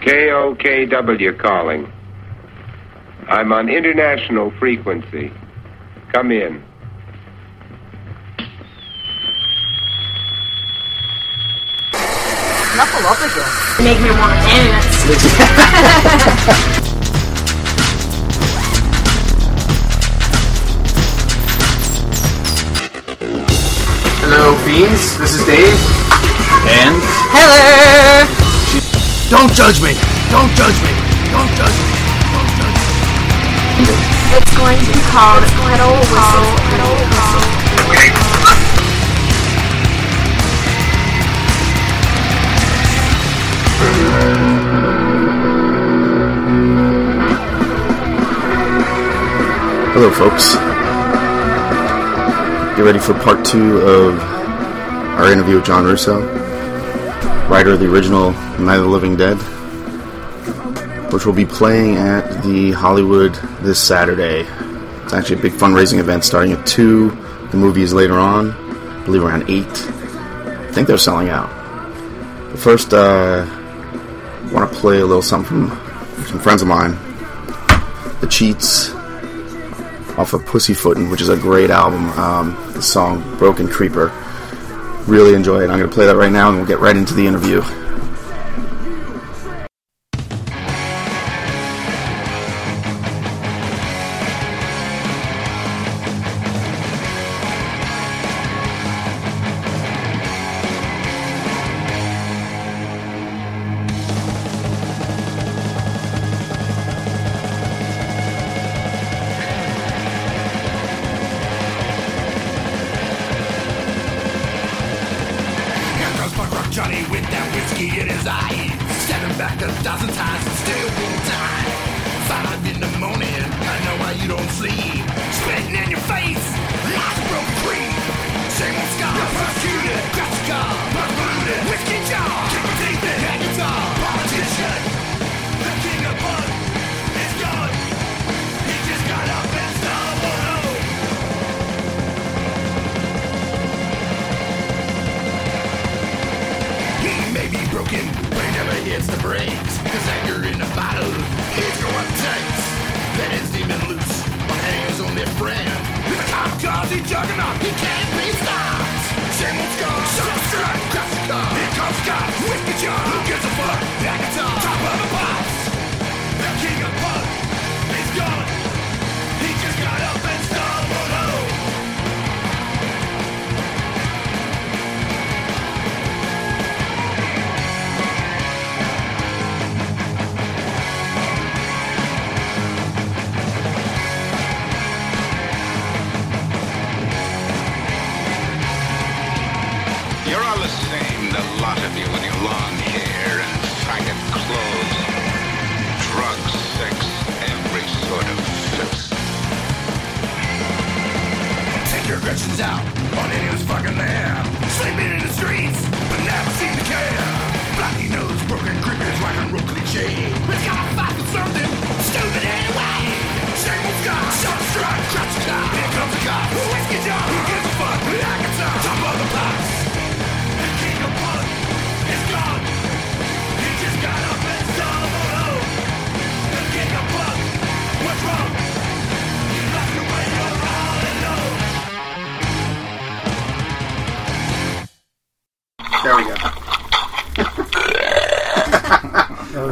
KOKW calling. I'm on international frequency. Come in. Knuckle up again. Make me want to dance. Hello, Fiends. This is Dave. And Hello. Don't judge me. Don't judge me. Don't judge me. Don't judge me. It's going to be called Pedal Whistle. Pedal Whistle. Hello, folks. Get ready for part two of our interview with John Russo, writer of the original Night of the Living Dead, which will be playing at the Hollywood this Saturday. It's actually a big fundraising event starting at 2. The movie is later on, I believe around 8. I think they're selling out. But first, uh, want to play a little something from some friends of mine. The Cheats off of Pussyfootin', which is a great album. Um, the song Broken Creeper. Really enjoy it. I'm going to play that right now and we'll get right into the interview. Same old scar,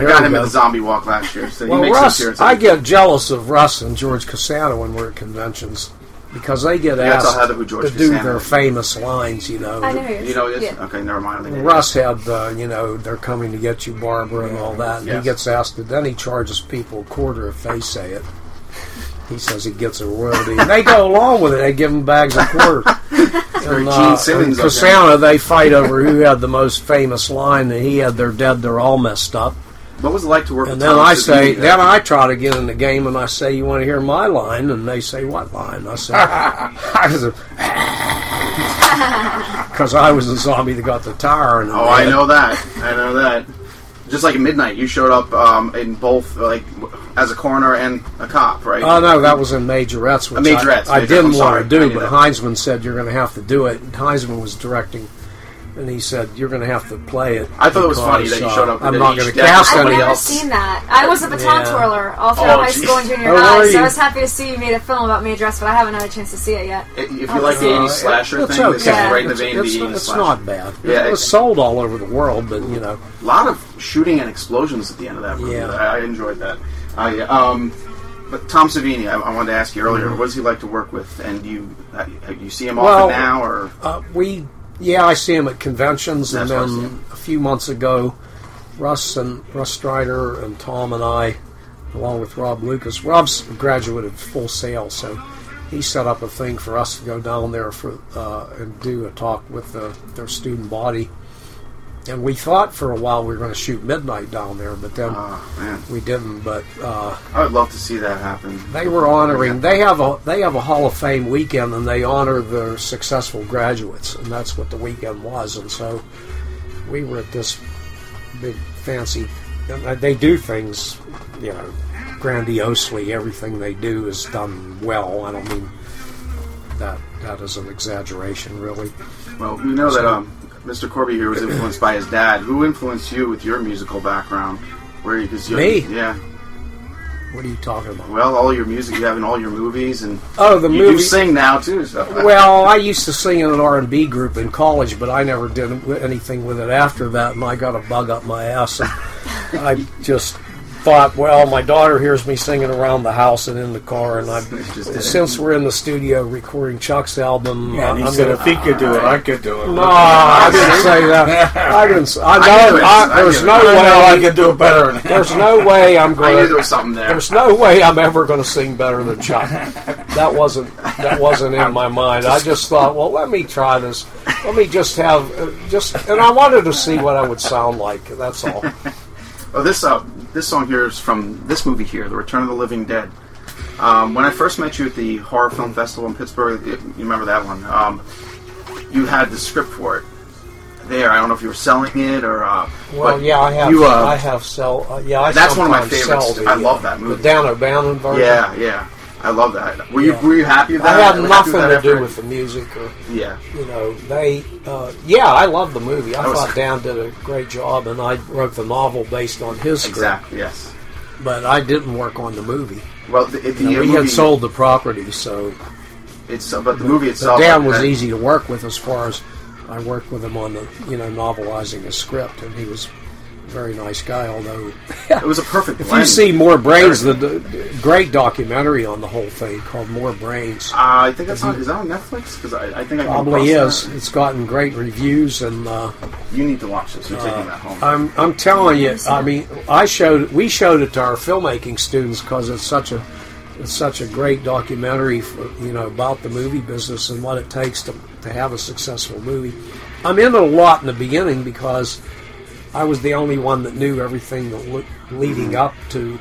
I got him at the zombie walk last year, so he makes Russ, appearance. I get jealous of Russ and George Kosana when we're at conventions because they get Yeah, tell asked Heather who George to do their is. famous lines. You know, I know who it is. You know this? Yeah. Okay, never mind. I Russ had, uh, you know, they're coming to get you, Barbara, and all that. And Yes. he gets asked, and then he charges people a quarter if they say it. He says he gets a royalty, and they go along with it. They give him bags of quarters. very and, Gene uh, Simmons and of. Costanza, they fight over who had the most famous line, and he had "They're dead, they're all messed up." What was it like to work And with then I say, then I try to get in the game, and I say, "You want to hear my line?" And they say, "What line?" I say, because I was the zombie that got the tire." And Oh, I know that. I know that. Just like at midnight, you showed up um, in both, like as a coroner and a cop, right? Oh no, that was in Majorettes. Which Uh, Majorettes, I, I didn't want to do, but. Hinzman said you're going to have to do it. And Hinzman was directing, and he said you're going to have to play it. I thought it was funny that you uh, showed up I'm not going to death. cast I've never else. seen that. I was a baton Yeah. twirler all Oh, throughout high geez. school and junior Oh, high, so? I was happy to see you made a film about me dress, but I haven't had a chance to see it yet. If you Oh, like the yeah. 80s slasher it's thing, okay. this is right in the It's- of the 80s it's not bad. Yeah, it was it- sold all over the world, but you know, A lot of shooting and explosions at the end of that movie. Yeah. I, I enjoyed that. Uh, yeah, um, but Tom Savini, I, I wanted to ask you earlier, Mm-hmm. what does he like to work with? And do you uh, you see him Well, often now, or uh, we yeah, I see him at conventions, and That's see then a few months ago, Russ and Russ Streiner and Tom and I, along with Rob Lucas. Rob's a graduate of Full Sail, so he set up a thing for us to go down there for uh, and do a talk with the, their student body. And we thought for a while we were going to shoot midnight down there, but then oh we didn't. But uh, I would love to see that happen. they were honoring. They have a they have a Hall of Fame weekend, and they honor their successful graduates, and that's what the weekend was. And so we were at this big fancy. They do things, you know, grandiosely. Everything they do is done well. I don't mean that that is an exaggeration, really. Well, you know that um, Mr. Corby here was influenced by his dad. Who influenced you with your musical background? Where you, cause you Me? yeah. What are you talking about? Well, all your music you have in all your movies, and Oh, the you, movie. you sing now too. So. Well, I used to sing in an R and B group in college, but I never did anything with it after that, and I got a bug up my ass. And I just thought, well, my daughter hears me singing around the house and in the car, and I, since we're in the studio recording Chuck's album, Yeah, I'm said, gonna. if he could do it, I could do it. No, I didn't say that. I didn't. I know. I, I there's no it. I could do it better than There's no way I'm I going knew there was something there. There's no way I'm ever going to sing better than Chuck. That wasn't that wasn't in my mind. I just thought, well, let me try this. Let me just have uh, just, and I wanted to see what I would sound like. That's all. Oh, this uh, this song here is from this movie here, The Return of the Living Dead. Um, when I first met you at the Horror Film Festival in Pittsburgh, it- you remember that one? Um, you had the script for it there. I don't know if you were selling it or. Uh, Well, but yeah, I have. You, uh, I have sell. Uh, yeah, I That's one of my favorites. the, I love uh, that movie. The Dan O'Bannon version. yeah, yeah, I love that. Were Yeah. you were you happy with I that? had Happy nothing to do with the music or Yeah, you know, they, uh, yeah, I love the movie. I That was- thought Dan did a great job, and I wrote the novel based on his script. exactly. Yes. But I didn't work on the movie. Well, the, the, You know, we movie, had sold the property, so It's uh, but the movie itself. Dan was easy to work with as far as I worked with him on the, you know, novelizing his script, and he was a very nice guy. Although, It was a perfect. if you see More Brains, the, the great documentary on the whole thing called More Brains. Uh, I think that's on. Is that on Netflix? Because I, I think I Probably is. that. It's gotten great reviews, and uh, You need to watch this. You're taking that home. I'm I'm telling you. I mean, I showed we showed it to our filmmaking students because it's such a it's such a great documentary for you know about the movie business and what it takes to to have a successful movie. I'm in it a lot in the beginning because I was the only one that knew everything that le- leading up to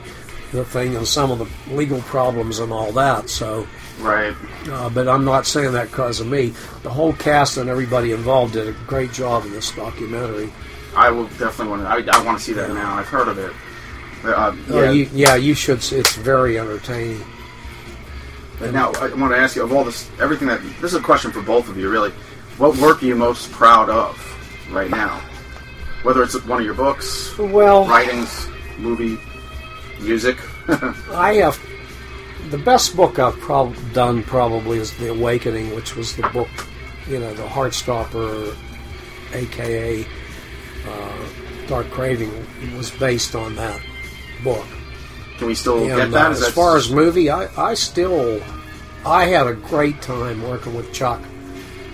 the thing and some of the legal problems and all that. So. right. Uh, but I'm not saying that because of me. The whole cast and everybody involved did a great job in this documentary. I will definitely want to. I, I want to see that now. I've heard of it. Uh, Oh, yeah. you, yeah, you should. It's very entertaining. But now I want to ask you of all this, everything that. This is a question for both of you, really. What work are you most proud of right now? Whether it's one of your books, Well, writings, movie, music. I have the best book I've prob- done probably is The Awakening, which was the book, you know, the Heartstopper aka uh, Dark Craving, was based on that book. Can we still And, get that? uh, as far as movie, I, I still I had a great time working with Chuck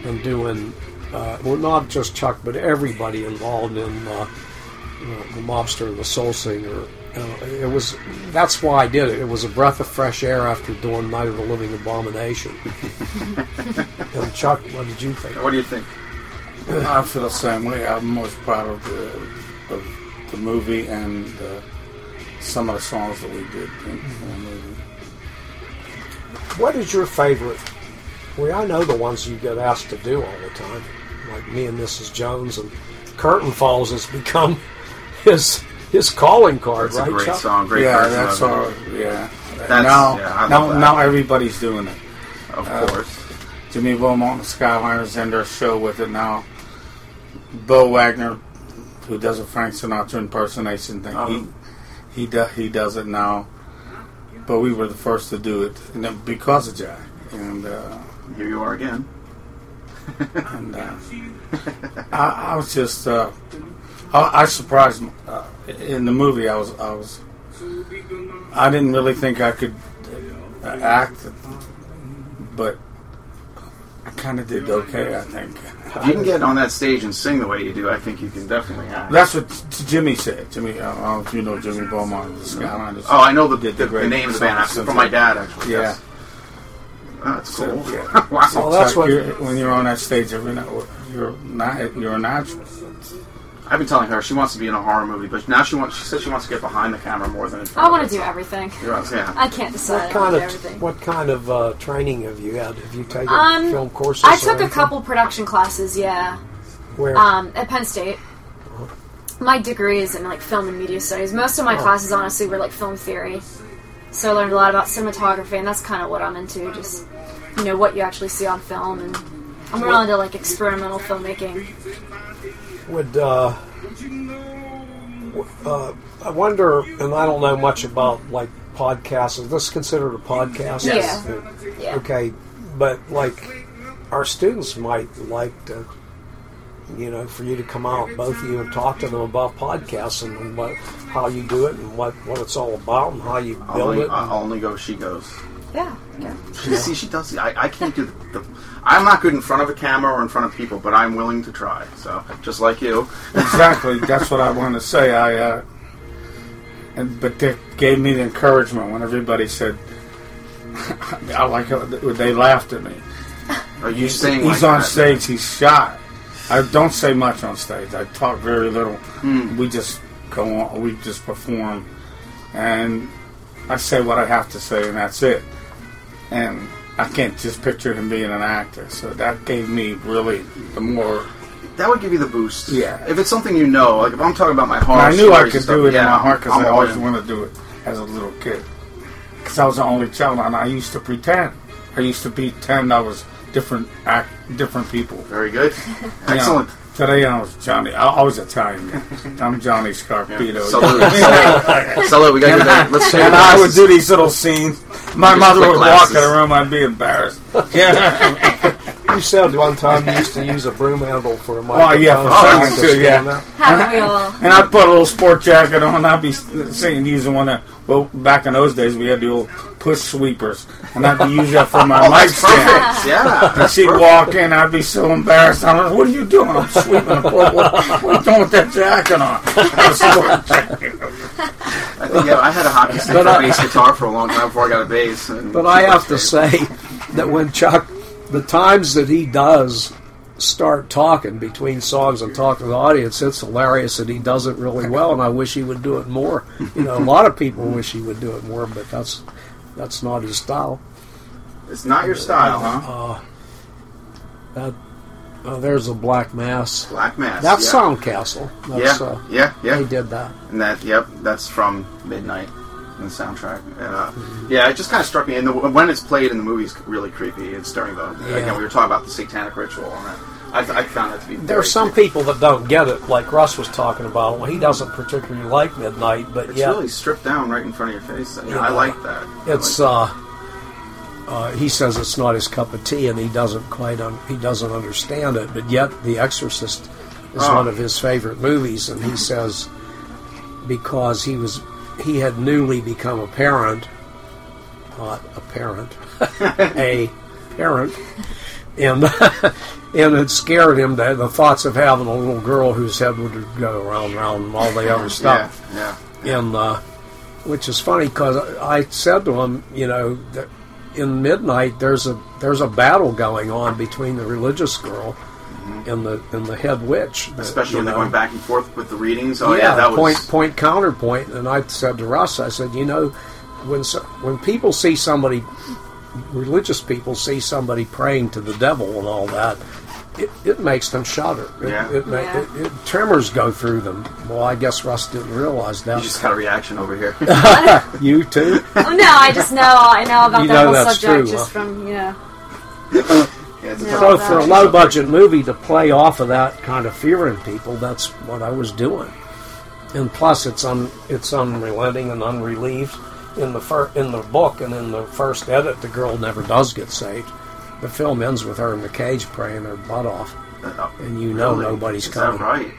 and doing uh, well not just Chuck but everybody involved in uh, you know, the mobster and the soul singer. Uh, it was that's why I did it. It was a breath of fresh air after doing Night of the Living Abomination. and Chuck, what did you think? what do you think? I feel the same way. I'm most proud of the, of the movie and uh, some of the songs that we did in, in the movie. What is your favorite? Well, I know the ones you get asked to do all the time, like me and Mrs. Jones, and Curtain Falls has become his his calling card, It's a right? great Chuck? song. Great yeah, version that's of it. all. Yeah. That's- now, yeah, now, that. now everybody's doing it. Of Uh, course. Jimmy Beaumont and Skyliners end their show with it now. Bo Wagner, who does a Frank Sinatra impersonation thing, Uh-huh. he he do, he does it now. But we were the first to do it, and then because of Jack. And uh, Here you are again. And uh, I, I was just uh, I, I surprised uh, in the movie. I was I was I didn't really think I could uh, act, but I kind of did okay. I think If you can get on that stage and sing the way you do, I think you can definitely act. that's what Jimmy said. Jimmy, I don't know if you know Jimmy Beaumont, the Skyliners. Oh, I know the, did the, the name of the band from my dad, actually. Yeah. Yes. Oh, that's So, cool. yeah. wow. Well, that's It's like what- you're, when you're on that stage, every night, you're not you're a natural. I've been telling her she wants to be in a horror movie, but now she wants. She says she wants to get behind the camera more than in front. I want to do everything. You're right, yeah. I can't decide. What kind want of everything. what kind of uh, training have you had? Have you taken Um, film courses? I or took a couple production classes, yeah, Where? um, at Penn State. My degree is in like film and media studies. Most of my Oh. classes, honestly, were like film theory. So I learned a lot about cinematography, and that's kind of what I'm into. Just you know what you actually see on film, and I'm really into like experimental filmmaking. would uh, uh, I wonder, and I don't know much about like podcasts. Is this considered a podcast? Yes. Yeah. Okay, but like our students might like to, you know, for you to come out, both of you, and talk to them about podcasts and, and what, how you do it, and what what it's all about, and how you build only, it. I'll only go. She goes. Yeah. Yeah. She, see, she does. I, I can't do the, the. I'm not good in front of a camera or in front of people, but I'm willing to try. So just like you. exactly. That's what I want to say. I, uh, and, but they gave me the encouragement when everybody said, I like how they laughed at me. Are you saying He's like on that? stage. He's shy. I don't say much on stage. I talk very little. Hmm. We just go on. We just perform, and I say what I have to say, and that's it. And I can't just picture him being an actor. So that gave me really the more. That would give you the boost. Yeah. If it's something you know, like if I'm talking about my heart. I knew I could do it in my heart because I always wanted to do it as a little kid. Because I was the only child, and I used to pretend. I used to pretend I was different, act, different people. Very good. You know, Excellent. today I was Johnny. I, I was Italian. I'm Johnny Scarpino. Salute. Salute. We got Let's and I would do these little scenes. My mother would walk in the room. I'd be embarrassed. Yeah. You said one time you used to use a broom handle for a Oh, yeah, for so I too, yeah. understand that. We all? And I'd put a little sport jacket on. I'd be singing using one of well back in those days we had the old push sweepers, and I'd be using that for my Oh, mic that's stand. perfect. Yeah. And she'd walk in, I'd be so embarrassed. I'm like, "What are you doing?" I'm sweeping the floor. What, what are you doing with that jacket on? A sport jacket. I think yeah, I had a hockey stick But for I- bass guitar for a long time before I got a bass. And But I have to say that when Chuck, the times that he does start talking between songs and talk to the audience, it's hilarious and he does it really well. And I wish he would do it more. You know, a lot of people wish he would do it more, but that's that's not his style. it's not your style, huh? That uh, there's a Black Mass. Black Mass. That's yeah. Soundcastle. That's, Yeah, uh, yeah, yeah. They did that. And that, yep, that's from Midnight in the soundtrack. Uh, yeah, it just kind of struck me. And the, when it's played in the movie, it's really creepy. It's during the again we were talking about the satanic ritual, and that, I, I found that to be. There are some creepy. people that don't get it, like Russ was talking about. Well, he doesn't particularly like Midnight, but It's yeah, really stripped down right in front of your face. Yeah, Yeah. I like that. It's like uh, uh, he says it's not his cup of tea, and he doesn't quite un- he doesn't understand it. But yet, The Exorcist is Oh. one of his favorite movies, and he says because he was he had newly become a parent, not a parent, a parent, and and it scared him that the thoughts of having a little girl whose head would go round and round and all the other stuff Yeah, yeah. and uh, which is funny because I said to him, you know, that in midnight there's a there's a battle going on between the religious girl and the and the head witch, that. Especially you when they're going back and forth with the readings. Oh yeah, yeah, that was point point counterpoint. And I said to Russ, I said, you know, when so, when people see somebody, religious people see somebody praying to the devil and all that. It, it makes them shudder. It, Yeah. it, ma- Yeah. it, it, tremors go through them. Well, I guess Russ didn't realize that. You just got a reaction over here. You too? Oh no, I just know I know about You that know whole that's subject true, just huh? from you know. Yeah, No. So for a low budget movie to play off of that kind of fear in people, that's what I was doing. And plus, it's un, it's unrelenting and unrelieved. In the fir- in the book and in the first edit, the girl never does get saved. The film ends with her in the cage praying her butt off, Uh, and you know really? nobody's Is coming. that right?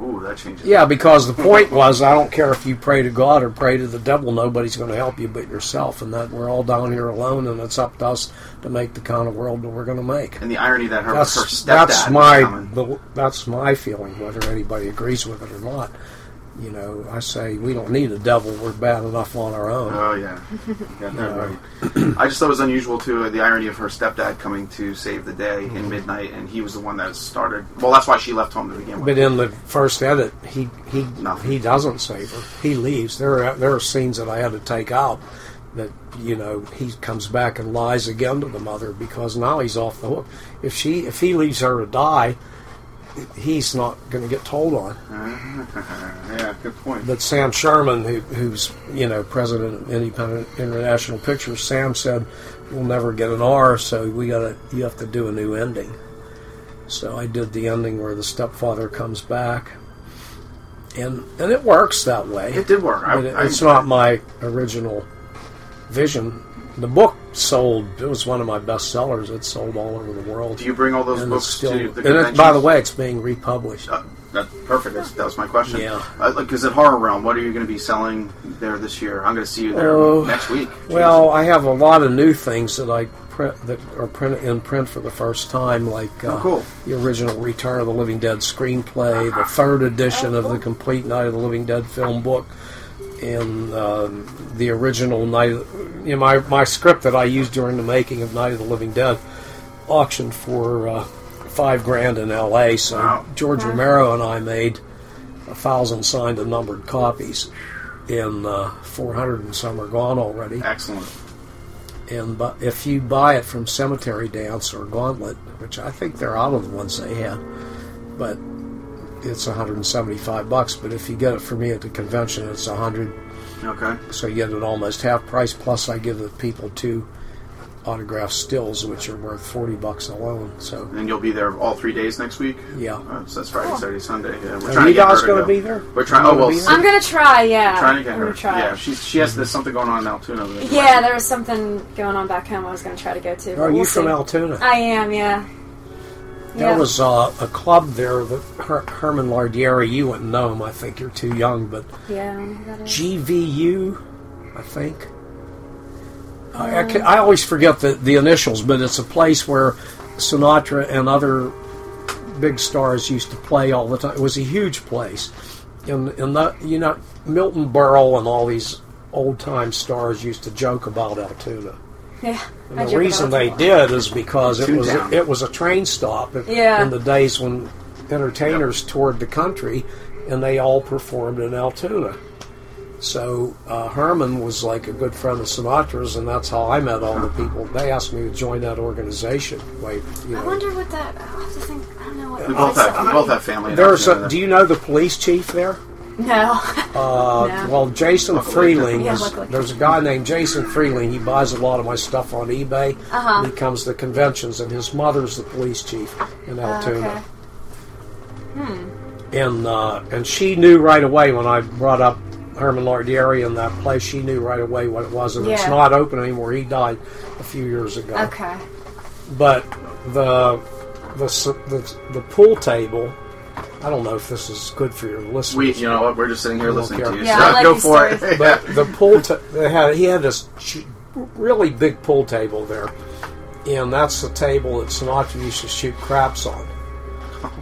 Ooh, that changes. Yeah, because the point was, I don't care if you pray to God or pray to the devil, nobody's going to help you but yourself, and that we're all down here alone, and it's up to us to make the kind of world that we're going to make. And the irony that her, her That's stepdad that's my the, that's my feeling. Whether anybody agrees with it or not, you know, I say we don't need a devil. We're bad enough on our own. Oh yeah, you got that Yeah. right. I just thought it was unusual too. The irony of her stepdad coming to save the day Mm-hmm. in midnight, and he was the one that started. Well, that's why she left home to begin with. But in the first edit, he he Nothing. he doesn't save her. He leaves. There are there are scenes that I had to take out. That you know he comes back and lies again to the mother because now he's off the hook. If she if he leaves her to die, he's not going to get told on. yeah, good point. But Sam Sherman, who, who's you know president of Independent International Pictures, Sam said we'll never get an R, so we got to you have to do a new ending. So I did the ending where the stepfather comes back, and and it works that way. It did work. I, it, I- it's not my original vision. The book sold; it was one of my best sellers. It sold all over the world. Do you bring all those and books it's still, to the and it, by the way, it's being republished. Uh, that's perfect. That's, that was my question. Yeah. Because at Horror Realm, what are you going to be selling there this year? I'm going to see you there Oh, next week. Well, I have a lot of new things that I print that are print in print for the first time, like uh, Oh, cool. the original Return of the Living Dead screenplay, the third edition of the complete Night of the Living Dead film book, and um, the original Night. You know, my my script that I used during the making of Night of the Living Dead auctioned for uh, five grand in L.A. So Wow. George Romero and I made a thousand signed and numbered copies. And uh, 400 and some are gone already Excellent. and but if you buy it from Cemetery Dance or Gauntlet, which I think they're out of the ones they had, but it's 175 bucks. But if you get it from me at the convention, it's 100. Okay. So you get it almost half price. Plus, I give the people two autographed stills, which are worth 40 bucks alone. So And you'll be there all three days next week. yeah, Oh, so that's Friday, Saturday, Sunday. Yeah, we're Are trying to you get guys her to gonna go. be there? We're trying. Oh gonna well, be? I'm gonna try. Yeah, trying to get I'm her. gonna try. Yeah, she she has there's something going on in Altoona. Yeah, there was something going on back home. I was gonna try to go to. are we'll you from. Altoona? I am. Yeah. There Yeah. was uh, a club there that Her- Herman Lardieri. You wouldn't know him. I think you're too young, but Yeah. I don't know who that is. GVU, I think. I, I, ca- I always forget the, the initials, but it's a place where Sinatra and other big stars used to play all the time. It was a huge place, and and the, you know Milton Berle and all these old time stars used to joke about Altoona. Yeah. And I the reason they did is because it was Toontown. it was a train stop in- Yeah. in the days when entertainers toured the country, and they all performed in Altoona. So uh, Herman was like a good friend of Sinatra's, and that's how I met all the people. They asked me to join that organization. Like, you I wonder what that. I'll have to think. I don't know what. We both have we both have family. in there's a. Do you know the police chief there? No. Uh, No. Well, Jason Luckily. Freeling. Yeah, is, luckily. there's a guy named Jason Freeling. He buys a lot of my stuff on eBay. Uh-huh. He comes to conventions, and his mother's the police chief in Altoona. okay. and uh, and she knew right away when I brought up Herman Lardieri in that place. She knew right away what it was, and it's not open anymore. He died a few years ago. Okay. But the the the, the pool table I don't know if this is good for your listeners. We, you know what? We're just sitting here listening care. to you. Yeah, so I like go for stories. it. but the pool ta- they had he had this ch- really big pool table there, and that's the table that Sinatra used to shoot craps on.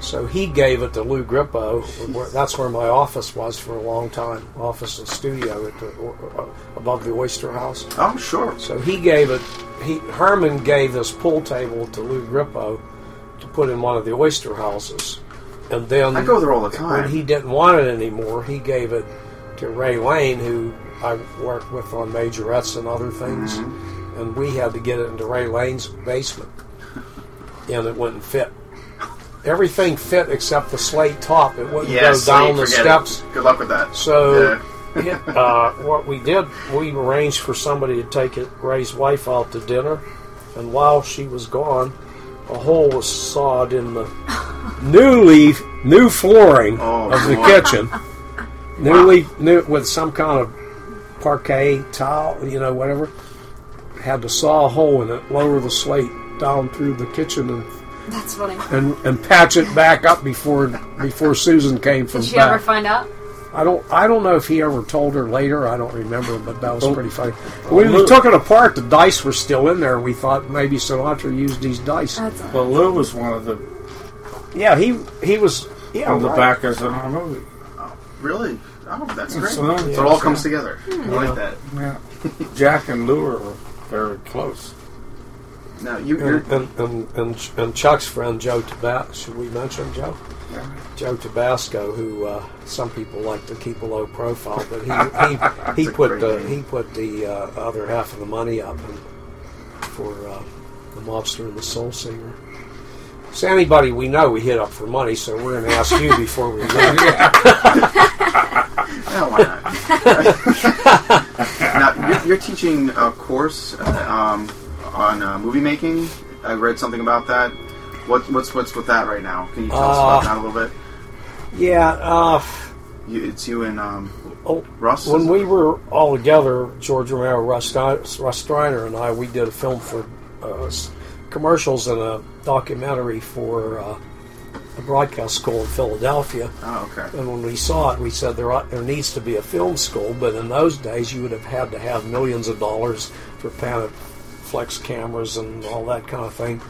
So he gave it to Lou Grippo. Where, that's where my office was for a long time, office and studio at the, uh, above the Oyster House. oh, sure. So he gave it. He Herman gave this pool table to Lou Grippo to put in one of the oyster houses, and then I go there all the time. when he didn't want it anymore, he gave it to Ray Lane, who I worked with on majorettes and other things, Mm-hmm. and we had to get it into Ray Lane's basement, and it wouldn't fit. Everything fit except the slate top. It wouldn't Yeah, go slate, down the steps. It. Good luck with that. So, Yeah. it, uh, what we did, we arranged for somebody to take it, Ray's wife out to dinner, and while she was gone, a hole was sawed in the newly new flooring Oh, of the boy. kitchen, newly new with some kind of parquet tile, you know, whatever. Had to saw a hole in it, lower the slate down through the kitchen, and That's funny. and, and patch it back up before before Susan came from Did she back. ever find out? I don't. I don't know if he ever told her later. I don't remember, but that was Oh. pretty funny. When we took it apart, the dice were still in there. We thought maybe Sinatra used these dice. That's Well, Lou was one of the Yeah, he he was. Yeah, of the right. backers in our movie. Really? Oh, that's great. So, So, yeah, it all so- comes together. I like that. Yeah, Jack and Lou are very close. Now, you, And, and, and, and, and Chuck's friend Joe Tabasco. Should we mention Joe? Joe Tabasco, who uh, some people like to keep a low profile, but he he, he put the name. he put the uh, other half of the money up and for uh, the mobster and the soul singer. So anybody we know, we hit up for money. So we're going to ask you before we leave. yeah, why not? now, you're, you're teaching a course uh, um, on uh, movie making. I read something about that. What, what's what's with that right now? Can you tell us about Uh, that a little bit? Yeah. Uh, You, it's you and um, oh, Russ. when is it? we were all together, George Romero, Russ, Russ Streiner, and I, we did a film for uh, s- commercials and a documentary for uh, a broadcast school in Philadelphia. Oh, okay. And when we saw it, we said there ought, there needs to be a film school, but in those days you would have had to have millions of dollars for Panaflex cameras and all that kind of thing,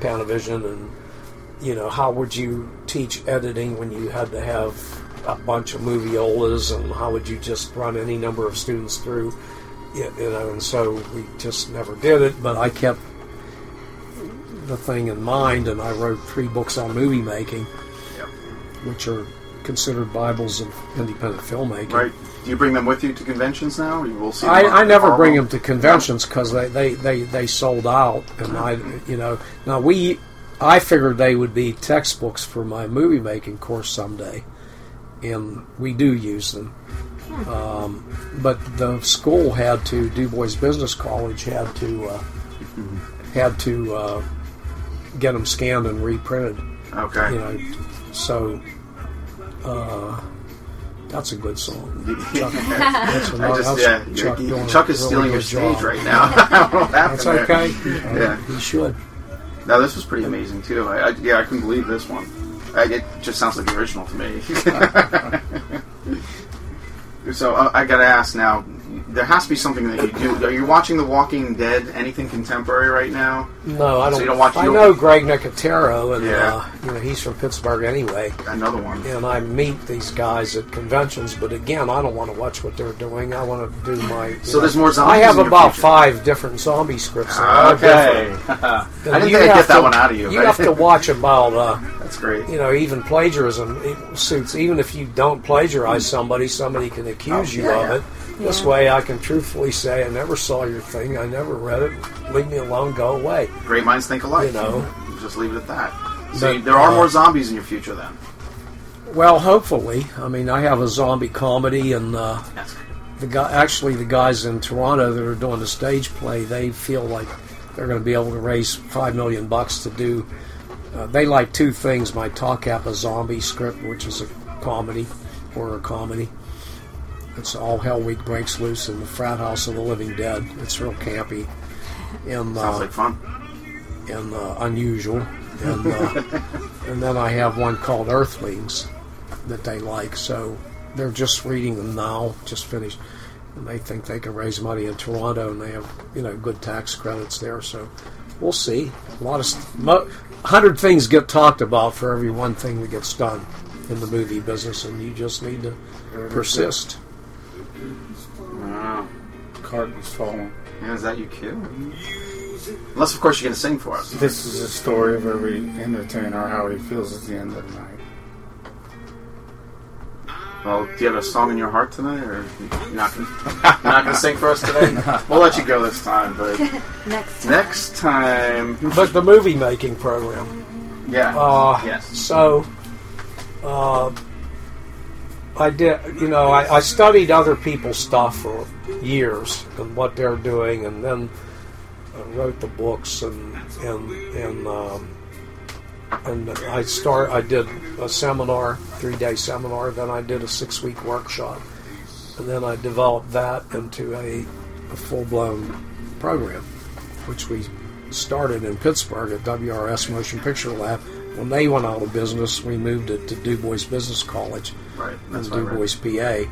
Panavision, and you know how would you teach editing when you had to have a bunch of moviolas, and how would you just run any number of students through, you you know? And so we just never did it. But I kept the thing in mind, and I wrote three books on movie making Yep. which are considered Bibles of independent filmmaking. Right. Do you bring them with you to conventions now? You will see. I, I never bring them to conventions because they, they, they, they sold out, and I you know now we I figured they would be textbooks for my movie making course someday, and we do use them. Um, but the school had to Du Bois Business College had to uh, had to uh, get them scanned and reprinted. Okay. You know, so uh, that's a good song. Chuck, that's another- just, yeah, Chuck, Chuck is really stealing your stage job. right now. I don't know what happened That's okay. Uh, Yeah. he should. Now this was pretty amazing too. I, I, yeah, I couldn't believe this one. I, it just sounds like the original to me. so uh, I gotta ask now. There has to be something that you do. Are you watching The Walking Dead? Anything contemporary right now? No, I don't. you don't watch- I don't- know Greg Nicotero, and Yeah. uh, you know he's from Pittsburgh anyway. Another one. And I meet these guys at conventions, but again, I don't want to watch what they're doing. I want to do my. So know, there's more zombies I have about future. five different zombie scripts. that are all Okay. I didn't you think have get that to- one out of you. You have to watch about. Uh, That's great. you know, even plagiarism it suits. Even if you don't plagiarize somebody, somebody can accuse Oh, you yeah, of yeah. it. This way, I can truthfully say, I never saw your thing. I never read it. Leave me alone. Go away. Great minds think alike. You know. just leave it at that. So But, there are uh, more zombies in your future then. Well, hopefully. I mean, I have a zombie comedy, and uh, Yes. the guy, actually, the guys in Toronto that are doing the stage play, they feel like they're going to be able to raise five million bucks to do. Uh, they like two things: my Talk App a zombie script, which is a comedy, horror comedy. It's all Hell Week breaks loose in the frat house of the living dead. It's real campy and Sounds uh, like fun. and uh, unusual. and uh, and then I have one called Earthlings that they like. So they're just reading them now, just finished, and they think they can raise money in Toronto, and they have you know good tax credits there. So we'll see. A lot of st- mo- hundred things get talked about for every one thing that gets done in the movie business, and you just need to persist. Wow. Carton's falling. Yeah, is that you, kid? Unless, of course, you're going to sing for us. This is the story of every entertainer, how he feels at the end of the night. Well, do you have a song in your heart tonight, or you're not going not to sing for us today? We'll let you go this time, but Next time. next time, But the movie making program. yeah, Uh, yes. So, uh, I did, you know, I, I studied other people's stuff for years and what they're doing, and then I wrote the books and and and um, and I start. I did a seminar, three day seminar. Then I did a six week workshop, and then I developed that into a, a full blown program, which we started in Pittsburgh at WRS Motion Picture Lab. When they went out of business, we moved it to Du Bois Business College Right, in that's what Du. Bois, PA.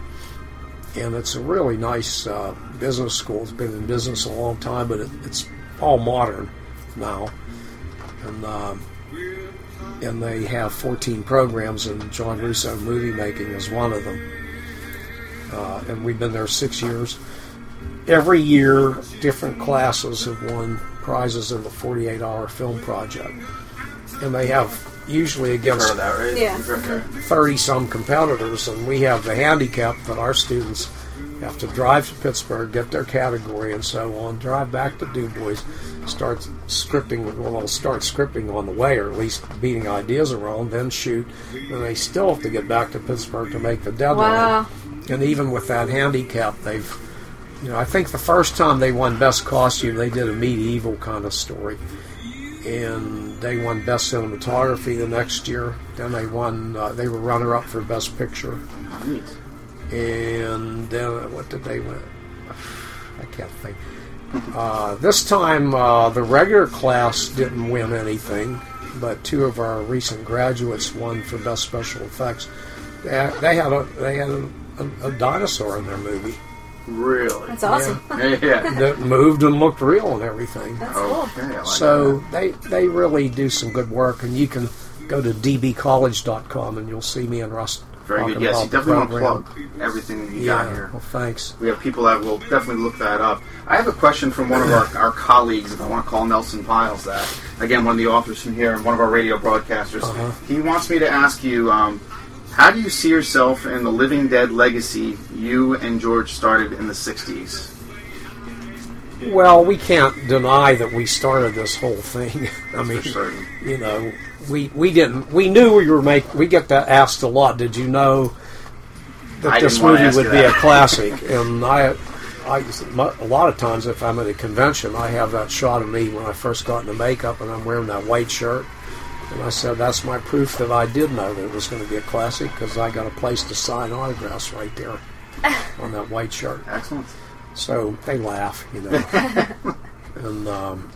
And it's a really nice uh, business school. It's been in business a long time, but it, it's all modern now. And um, and they have 14 programs, and John Russo movie making is one of them. Uh, and we've been there six years. Every year, different classes have won prizes in the 48 hour film project. And they have usually against Heard that, right? Yeah. 30 some competitors, and we have the handicap that our students have to drive to Pittsburgh, get their category, and so on, drive back to Du Bois, start scripting, well, start scripting on the way, or at least beating ideas around, then shoot, and they still have to get back to Pittsburgh to make the deadline. Wow. And even with that handicap, they've, you know, I think the first time they won Best Costume, they did a medieval kind of story. And they won Best Cinematography the next year. Then they won, uh, they were runner up for Best Picture. Neat. And then, what did they win? I can't think. Uh, this time, uh, the regular class didn't win anything, but two of our recent graduates won for Best Special Effects. They, they had a they had a, a, a dinosaur in their movie Really? That's awesome. Yeah. yeah. that moved and looked real and everything. That's cool. Okay. I like So that. they they really do some good work, and you can go to dbcollege.com and you'll see me and Russ Very good. Yes, you about the definitely want to plug everything that you Yeah, got here. well, thanks. We have people that will definitely look that up. I have a question from one of our, our colleagues, if I want to call Nelson Piles that. Again, one of the authors from here and one of our radio broadcasters. Uh-huh. He wants me to ask you um, how do you see yourself in the Living Dead legacy you and George started in the 60s? Well, we can't deny that we started this whole thing. I mean, for you know, we we didn't. We knew we were make. We get that asked a lot. Did you know that I this movie would be a classic? and I, I, a lot of times if I'm at a convention, I have that shot of me when I first got into makeup, and I'm wearing that white shirt. And I said, that's my proof that I did know that it was going to be a classic because I got a place to sign autographs right there on that white shirt. Excellent. So they laugh, you know. and um,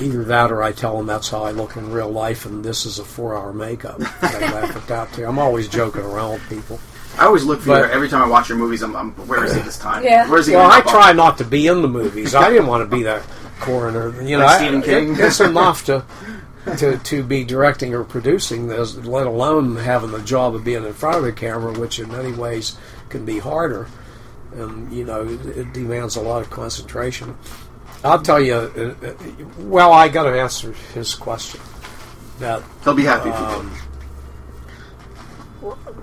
either that or I tell them that's how I look in real life and this is a four hour makeup. They laugh at that too. I'm always joking around with people. I always look for But- you every time I watch your movies. I'm, I'm where is he this time? Yeah. Where's he? Well, gonna I try up? not to be in the movies. I didn't want to be that coroner. You know, Like I- Stephen King? it- it's enough to. To, to be directing or producing this, let alone having the job of being in front of the camera, which in many ways can be harder. and you know it, it demands a lot of concentration. I'll tell you. Uh, uh, well, I got to answer his question. That He'll be happy if you um,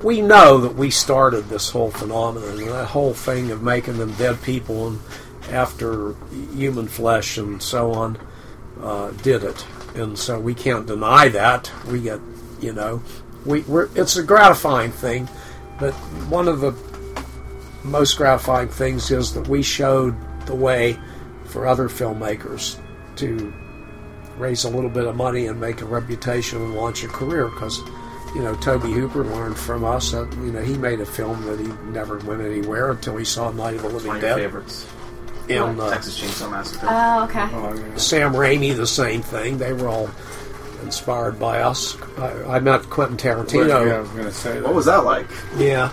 we know that we started this whole phenomenon, that whole thing of making them dead people and after human flesh and so on uh, did it, and so we can't deny that. We get, you know, we we're, it's a gratifying thing, but one of the most gratifying things is that we showed the way for other filmmakers to raise a little bit of money and make a reputation and launch a career because you know Tobe Hooper learned from us that you know he made a film that he never went anywhere until he saw Night of the Living Dead favorites. And uh, Texas Chainsaw Massacre. Oh, okay. Oh, yeah. Sam Raimi the same thing they were all inspired by us. I, I met Quentin Tarantino. Yeah, I was going to say that. What was that like? Yeah.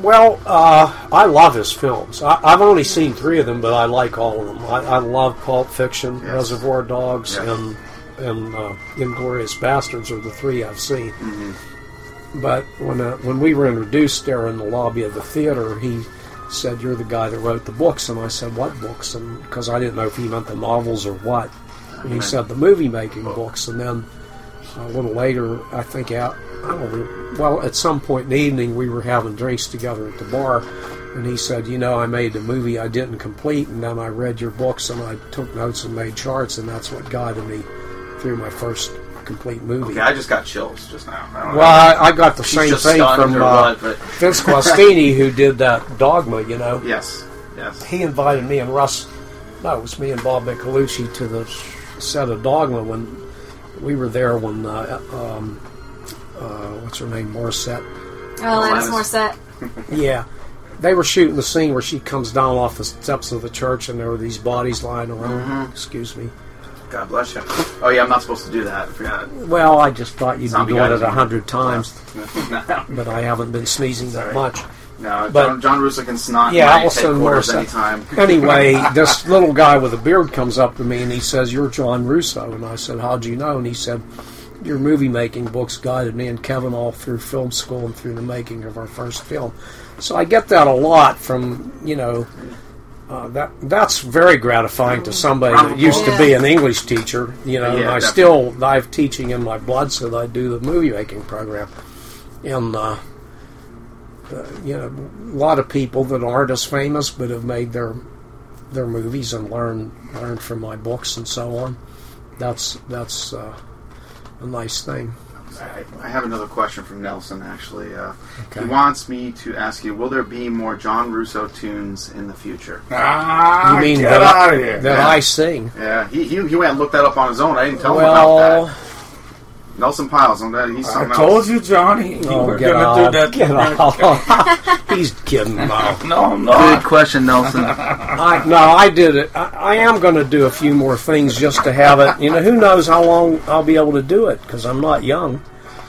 Well, uh, I love his films. I, I've only seen three of them, but I like all of them. I, I love Pulp Fiction, Yes. Reservoir Dogs, Yes. and and uh, Inglourious Basterds are the three I've seen. Mm-hmm. But when uh, when we were introduced there in the lobby of the theater, he said, "You're the guy that wrote the books," and I said, "What books?" And because I didn't know if he meant the novels or what, and he said the movie making books, and then a little later, I think out, I don't know, well, at some point in the evening, we were having drinks together at the bar, and he said, You know, I made the movie I didn't complete, and then I read your books and I took notes and made charts, and that's what guided me through my first complete movie. Okay, I just got chills just now. I don't know. Well, I, I got the She's same thing from or uh, what, Vince Guastini, who did that Dogma, you know. yes, yes. He invited me and Russ, no, it was me and Bob Micolucci to the set of Dogma when we were there when, uh, um, uh, what's her name, Morissette. Oh, Alanis Alanis. Morissette. Yeah. They were shooting the scene where she comes down off the steps of the church and there were these bodies lying around. Mm-hmm. Excuse me. God bless you. Oh yeah, I'm not supposed to do that. I forgot. Well, I just thought you'd Zombie be doing it a hundred times, no, but I haven't been sneezing that Sorry. much. no. But- John, John Russo can snot Yeah, Alison headquarters Morissette. anytime. Anyway, this little guy with a beard comes up to me and he says, "You're John Russo," and I said, "How'd you know?" And he said, "Your movie making books guided me and Kevin all through film school and through the making of our first film." So I get that a lot from you know. Uh, that that's very gratifying to somebody that used to be an English teacher, you know. Yeah, and I definitely. still I have teaching in my blood, so that I do the movie making program, and uh, uh, you know, a lot of people that aren't as famous but have made their their movies and learn learned from my books and so on. That's that's uh, a nice thing. I, I have another question from Nelson. Actually, uh, Okay. he wants me to ask you: Will there be more John Russo tunes in the future? Ah, You mean get that, out I, of here. that I sing? Yeah, he, he he went and looked that up on his own. I didn't tell him about Well, that. Nelson Piles on that. He's I something told else. you, Johnny. You oh, were get going out! to do that. Get out! He's kidding. No, No, I'm Good question, Nelson. I, no, I did it. I, I am going to do a few more things just to have it. You know, who knows how long I'll be able to do it because I'm not young.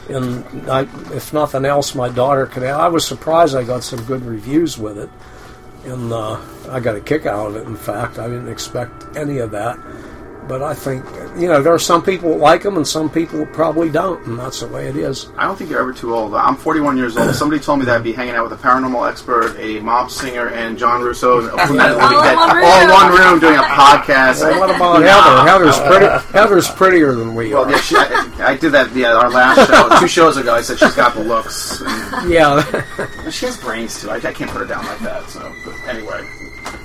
And I, if nothing else, my daughter could. I was surprised I got some good reviews with it, and uh, I got a kick out of it. In fact, I didn't expect any of that. But I think you know there are some people that like them and some people that probably don't, and that's the way it is. I don't think you're ever too old. I'm 41 years old. Somebody told me that I'd be hanging out with a paranormal expert, a mob singer, and John Russo, and Night All in one room. all in one room doing a podcast. Well, what about Heather? Heather's pretty. Heather's prettier than we Well, are. yeah, she, I, I did that. Yeah, our last show, two shows ago. I said she's got the looks. And Yeah. she has brains too. I, I can't put her down like that. So, but anyway,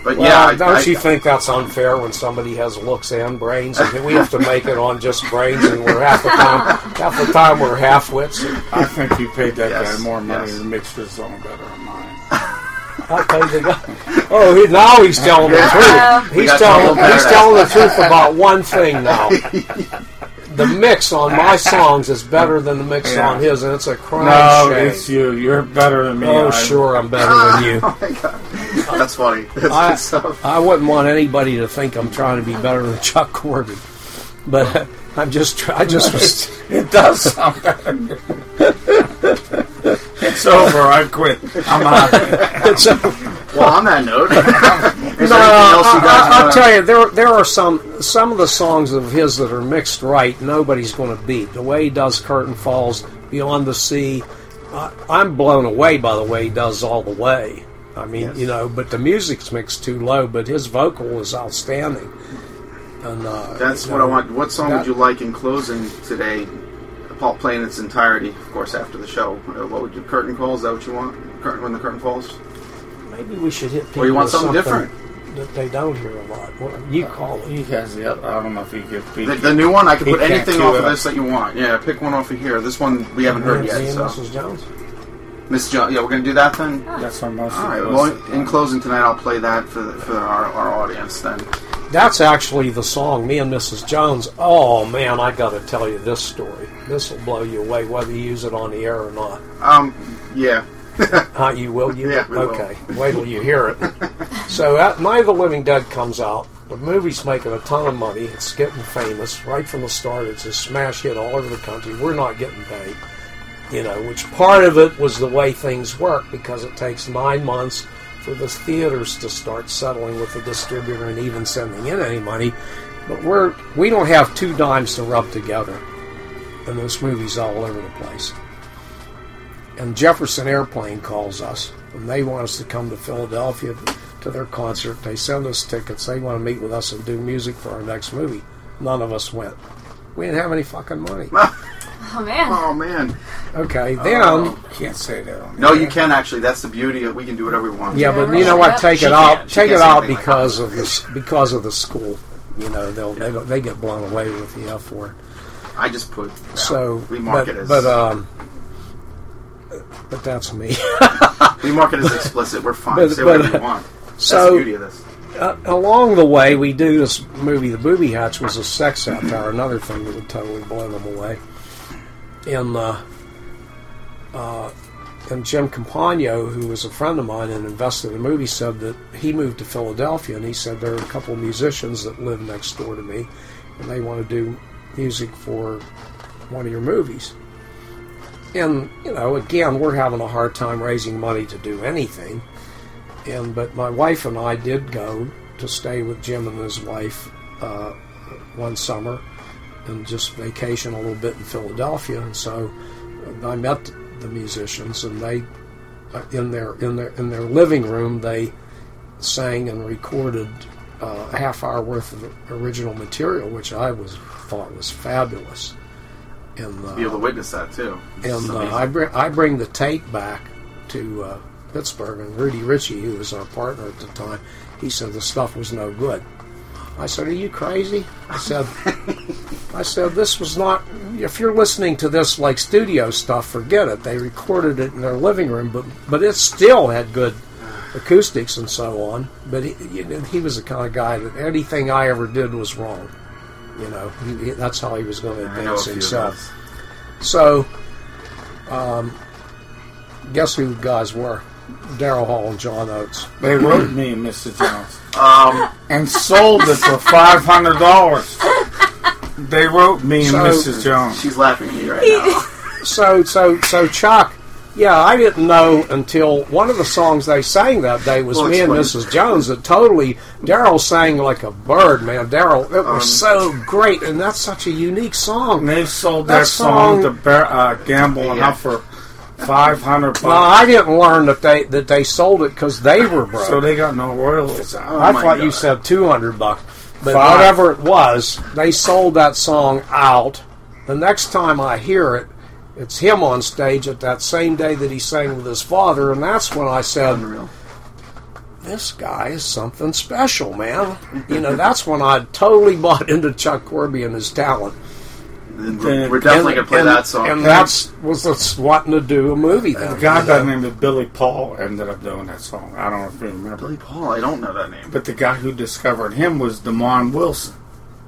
but Well, yeah, I- don't I, you think that's unfair when somebody has looks and brains? And we have to make it on just brains, and we're half the time half the time we're half wits. I think you paid that Yes, guy more money yes. to mix your song better than mine. I paid the guy. Oh, he, now he's telling the truth. We telling he's telling the truth about one thing now. The mix on my songs is better than the mix Yeah. on his, and it's a crime No, shame. it's you. You're better than me. Oh, I- sure, I'm better than you. oh my god, that's funny. That's I. I wouldn't want anybody to think I'm trying to be better than Chuck Corby, but I'm just I just was. It does sound better. it's over. I quit. I'm out. It's a, Well, on that note, is No, anything else you guys I, will tell you, there there are some some of the songs of his that are mixed right. Nobody's going to beat the way he does "Curtain Falls," "Beyond the Sea." I, I'm blown away by the way he does "All the Way." I mean, Yes. you know, but the music's mixed too low, but his vocal is outstanding. And uh, That's you what know, I want. What song that- would you like in closing today? Paul playing its entirety, of course, after the show. Uh, What would you? Curtain calls? Is that what you want? Curtain when the curtain falls. Maybe we should hit people. Or you want with something different? that they don't hear a lot. What, you call it. He has the other. I don't know if he could beat The, the new one. I could He put anything off of this that you want. Yeah, pick one off of here. This one we haven't heard yet. So, Mrs. Jones. Miss Jo- yeah, we're gonna do that then. That's our most. All right. Well, in closing tonight, I'll play that for the, for our, our audience. Then That's actually the song, Me and Mrs. Jones. Oh man, I got to tell you this story. This will blow you away, whether you use it on the air or not. um, yeah. Huh, you will? You Yeah, we will. okay? Wait till you hear it. so, at Night of the Living Dead comes out, the movie's making a ton of money. It's getting famous right from the start. It's a smash hit all over the country. We're not getting paid, you know. Which part of it was the way things work because it takes nine months for the theaters to start settling with the distributor and even sending in any money. But we're we don't have two dimes to rub together, and this movie's all over the place. And Jefferson Airplane calls us, and they want us to come to Philadelphia to their concert. They send us tickets. They want to meet with us and do music for our next movie. None of us went. We didn't have any fucking money. Oh man. Oh man. Okay, then Oh, can't say that. On No, you can actually. That's the beauty. of We can do whatever we want. yeah, but you know what? Take it out. Take it out because of this. Because of the school. You know, they'll they, they get blown away with the F word. I just put. So, we mark but, it as. but um, but that's me. we mark it as explicit. We're fine. But- Say but, whatever uh, you want. That's so- the beauty of this. uh, along the way, we do this movie, The Booby Hatch, was a sex satire, another thing that would totally blow them away. And uh, uh, and Jim Campagno, who was a friend of mine and invested in the movie, said that he moved to Philadelphia, and he said there are a couple of musicians that live next door to me, and they want to do music for one of your movies. And you know, again, we're having a hard time raising money to do anything and but my wife and I did go to stay with Jim and his wife uh, one summer and just vacation a little bit in Philadelphia. And so uh, I met the musicians, and they uh, in their in their in their living room they sang and recorded uh, a half hour worth of original material, which I was thought was fabulous. And uh, Be able to witness that too. And uh. I bring I bring the tape back to uh, Pittsburgh, and Rudy Ricci, who was our partner at the time, he said the stuff was no good. I said, "Are you crazy?" I said, "I said this was not. If you're listening to this like studio stuff, forget it. They recorded it in their living room, but but it still had good." Acoustics and so on, but he, you know, he was the kind of guy that anything I ever did was wrong. You know, he, he- that's how he was going to I know a advance himself. So, um, guess who guys were? Daryl Hall and John Oates. They wrote me, Mr. Jones, Um, and sold it for five hundred dollars. They wrote me and So- Mrs. Jones. she's laughing at me right now. So, so, so Chuck. Yeah, I didn't know until one of the songs they sang that day was Well, me and. Mrs. Jones. That totally Daryl sang like a bird, man. Daryl, it was Um, so great, and that's such a unique song. And they sold That that, song, song- to Bear, uh, Gamble and Yeah. Huff for five hundred Well, I didn't learn that they that they sold it because they were broke. So they got no royalties out. I thought you said two hundred bucks, but Five. whatever it was, they sold that song out. The next time I hear it, it's him on stage at that same day that he sang with his father, and that's when I said, Unreal. "This guy is something special, man." You know, that's when I totally bought into Chuck Corby and his talent. We're, we're definitely and, gonna play and- that song. and that's was us wanting to do a movie. The Then guy you by the name of Billy Paul ended up doing that song. I don't know if you remember. Billy Paul. I don't know that name. But the guy who discovered him was Demond Wilson,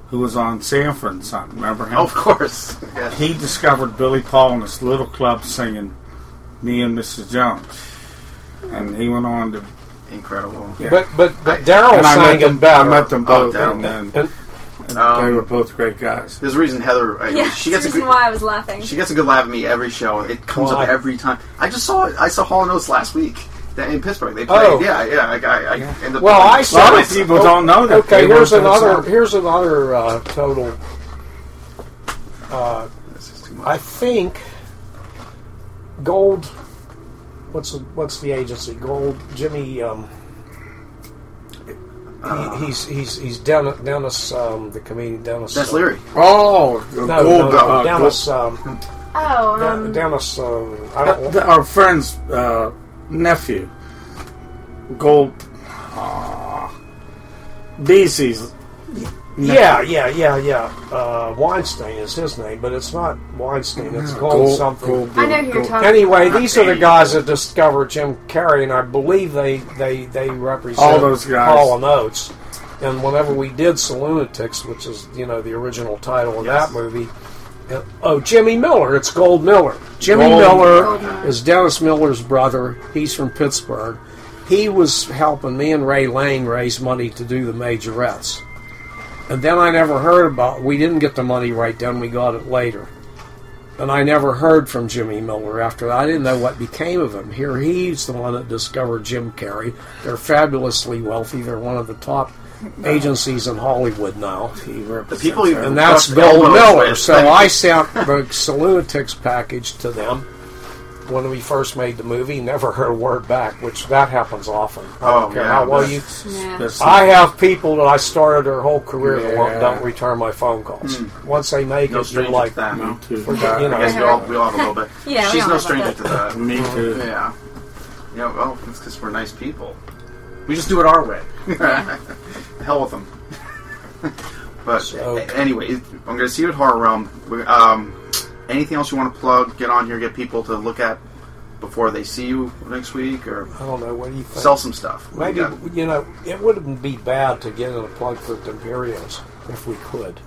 who was on Sanford and Son. Remember him? Oh, of course. Yeah. He discovered Billy Paul in this little club singing "Me and Mrs. Jones," and he went on to. Incredible. Yeah. But but but Daryl and I sang met them. better. I met them Oh, both, Daryl. and, then- And- and Um, they were both great guys. There's a reason Heather. I, Yeah, she gets a the reason good. why I was laughing. She gets a good laugh at me every show. It comes Why? up every time. I just saw it. I saw Hall and Oates last week that- in Pittsburgh. They played. Oh. Yeah, yeah. I, I, I ended up Well, I A saw lot of people don't know that. Okay, here's wrote that another. song. Here's another uh, total. Uh, This is too much. I think Gold. What's the, what's the agency? Gold. Jimmy. Um, he, he's he's he's Dennis, Dennis um, the comedian Dennis. That's uh, Leary. Oh, No, Gold, no, no, uh, Dennis. Um, Oh, um, Dennis. Um, I don't, th- our friend's uh, nephew, Gold. Uh, Beezy's. yeah, yeah, yeah, yeah. Uh, Weinstein is his name, but it's not Weinstein. It's Gold, Gold something. Gold, I know who you're talking Anyway, about. these are the guys that discovered Jim Carrey, and I believe they they they represent All those guys. Hall and Oates. And whenever we did Saloonatics, which is you know the original title of Yes. that movie, oh Jimmy Miller, it's Gold Miller. Jimmy Gold Miller is Dennis Miller's brother. He's from Pittsburgh. He was helping me and Ray Lane raise money to do the Majorettes. And then I never heard about. We didn't get the money right then. We got it later. And I never heard from Jimmy Miller after that. I didn't know what became of him. Here, he's the one that discovered Jim Carrey. They're fabulously wealthy. They're one of the top agencies in Hollywood now. The people And that's Bill Miller. So I sent the Saloonatics package to them when we first made the movie. Never heard a word back, which that happens often. I don't Oh, care yeah, how well you. Yeah. I have people that I started their whole career that don't return my phone calls. Hmm. Once they make No it, you're like, to that. Me too. Forget- you know, I guess we all, we all have a little bit. Yeah, She's no have stranger to that. Me too. Yeah. Yeah, well, it's because we're nice people. We just do it our way. Hell with them. but So- a- anyway, I'm going to see you at Horror Realm. Um, anything else you want to plug? Get on here, get people to look at before they see you next week, or I don't know. What do you think? sell some stuff. What Maybe you you know it wouldn't be bad to get in a plug for the Imperios if we could,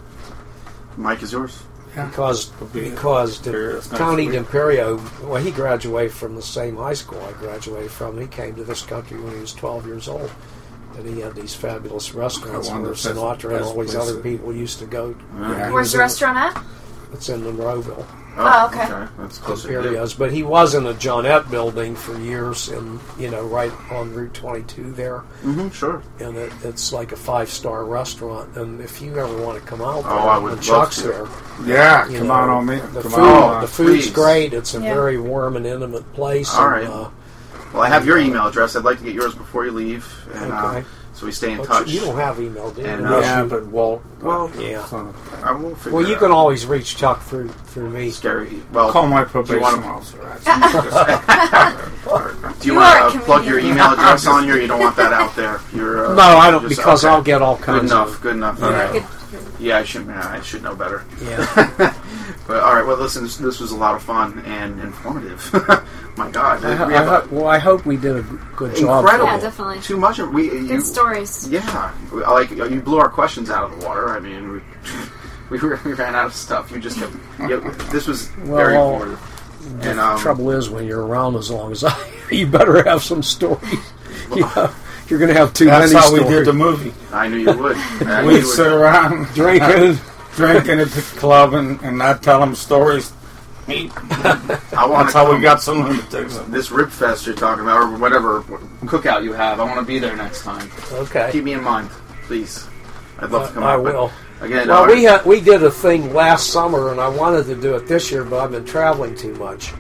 Mike is yours. because because Imperios the, Tony. D'Imperio, well, he graduated from the same high school I graduated from. He came to this country when he was 12 years old, and he had these fabulous restaurants One where Sinatra and all these places. other people used to go. Yeah. Where's the restaurant at? It's in Monroeville. Oh, okay. That's close to you. Imperios, but he was in a Johnette building for years, and you know, right on Route 22 there. Mm-hmm, sure. and it, it's like a five star restaurant. And if you ever want to come out there, Oh, I would when love Chuck's to. there, Yeah, you come know, on on me. The Come food, on. the food's please. great. It's a Yeah. very warm and intimate place. All and, right. uh, Well, I have your email address. I'd like to get yours before you leave, and uh, Okay. so we stay in but touch. you don't have email, do you? And, Unless yeah, you- but Walt. Well, yeah. son, I will figure Well, it you out. can always reach Chuck through through me. scary. Well, call my do you probation want officer. actually. Do you, You want are a to plug your comedian. email address on here? You don't want that out there. You're, uh, No, I don't just- because okay. I'll get all Good kinds enough. of Good enough. Yeah. Okay. Good. Yeah, I should. yeah, I should know better. yeah. But all right. Well, listen. This, this was a lot of fun and informative. My God. I, ho- we I have a- ho- well, I hope we did a good job. Incredible. Yeah, definitely. Too much. of- We you, Good stories. Yeah, like you blew our questions out of the water. I mean, we, we, were, we ran out of stuff. You just kept. Yeah, this was very Well, informative. The And um, trouble is, when you're around as long as I, you better have some stories. you know, you're going to have too That's many how we stories. did the movie. I knew you would. We'd you would. sit around Drinking. Drinking at the club and, and not tell them stories. I want That's how we got some lunatics. this rib fest you're talking about, or whatever cookout you have. I want to be there next time. Okay. Keep me in mind, please. I'd love to come I out. will. Again, Well, we had, we did a thing last summer, and I wanted to do it this year, but I've been traveling too much,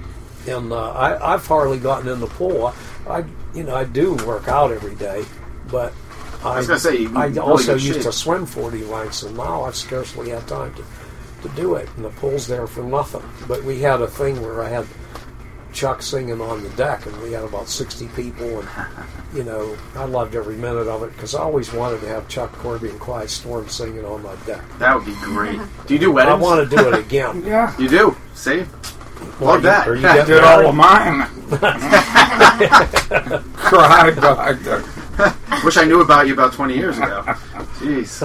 and uh, I, I've hardly gotten in the pool. I, you know, I do work out every day, but I, was gonna say, you I really also used shape. to swim forty lengths, and now I've scarcely had time to, to do it, and the pool's there for nothing. But we had a thing where I had Chuck singing on the deck, and we had about sixty people, and you know, I loved every minute of it because I always wanted to have Chuck Corby and Quiet Storm singing on my deck. that would be great. Do you do weddings? I want to do it again. Yeah. You do. See, Well, Plug that. Are you I I getting did all of mine. Cried, but I did. wish I knew about you about 20 years ago. Jeez.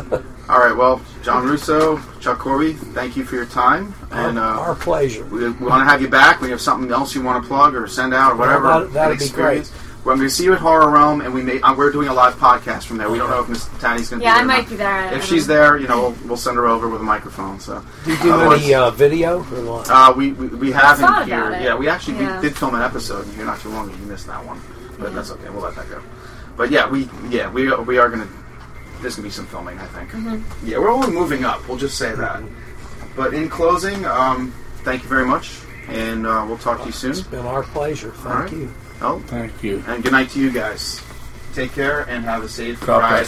All right. Well, John Russo, Chuck Corby, thank you for your time, and uh, Our pleasure. we, we want to have you back. We have something else you want to plug or send out or whatever. Well, that- that'd be experience. Well, I'm going to see you at Horror Realm, and we may, uh, we're doing a live podcast from there. We don't know if Miss Tanny's going to Yeah, be I there. or might not. be there. If she's know. there, you know, we'll, we'll send her over with a microphone. So Do you do Otherwise- any uh, video or what? uh, we, we we have thought in here. it. Yeah, we actually Yeah. we did film an episode in here not too long ago. You missed that one, but that's okay. We'll let that go. But yeah, we yeah we we are gonna. There's gonna be some filming, I think. Mm-hmm. Yeah, we're only moving up. We'll just say that. But in closing, um, thank you very much, and uh, we'll talk to you soon. It's been our pleasure. Thank All right. you. Oh, Thank you. and good night to you guys. Take care and have a safe God ride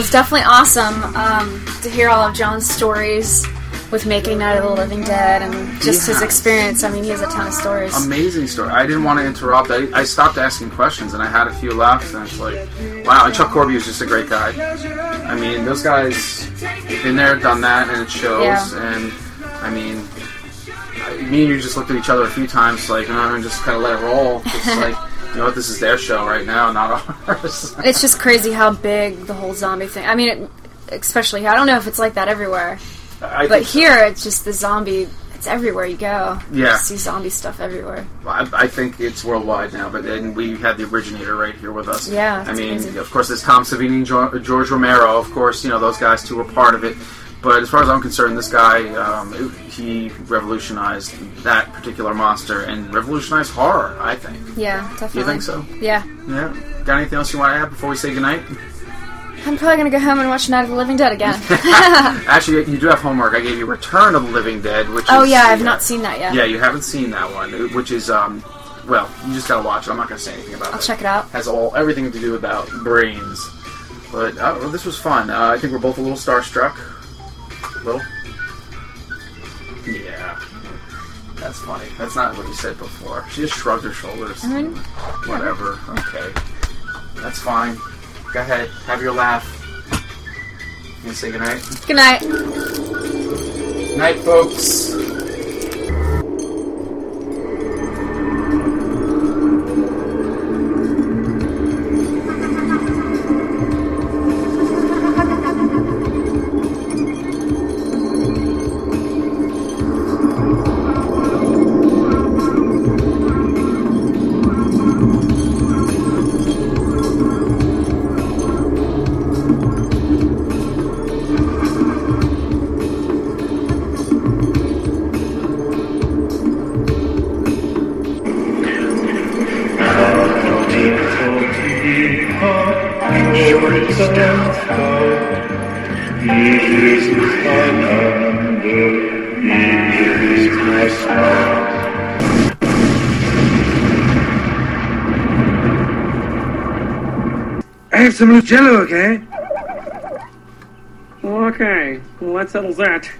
was definitely awesome um, to hear all of John's stories with making Night of the Living Dead and just his experience. I mean, he has a ton of stories. Amazing story. I didn't want to interrupt. I, I stopped asking questions and I had a few left, and it's like, wow. And Chuck Corby was just a great guy. I mean, those guys been there, done that, and it shows. Yeah. And I mean, I, me and you just looked at each other a few times, like, and just kind of let it roll. It's like, you know what? This is their show right now, not ours. It's just crazy how big the whole zombie thing. I mean, it, especially I don't know if it's like that everywhere, I but so. here it's just the zombie. It's everywhere you go. Yeah. you see zombie stuff everywhere. I, I think it's worldwide now, but then we had the originator right here with us. Yeah, I mean, amazing. of course, there's Tom Savini and George Romero. Of course, you know those guys too were part of it. But as far as I'm concerned, this guy um, he revolutionized that particular monster and revolutionized horror. I think. Yeah, definitely. You think so? Yeah. Yeah. Got anything else you want to add before we say goodnight? I'm probably gonna go home and watch Night of the Living Dead again. Actually, you do have homework. I gave you Return of the Living Dead, which oh is, yeah, I've not seen that yet. Yeah, you haven't seen that one, which is um, well, you just gotta watch it. I'm not gonna say anything about it. I'll check it out. Has all everything to do about brains. But uh, well, this was fun. Uh, I think we're both a little starstruck. Little. Yeah. That's funny. That's not what you said before. She just shrugged her shoulders. Mhm. Whatever. Okay. That's fine. Go ahead. Have your laugh. You say goodnight? Good night. Night, folks. I have some loose jello, okay? Okay, well, that settles that.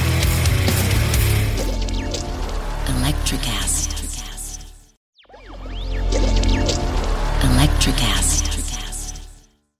Electricast. Electricast.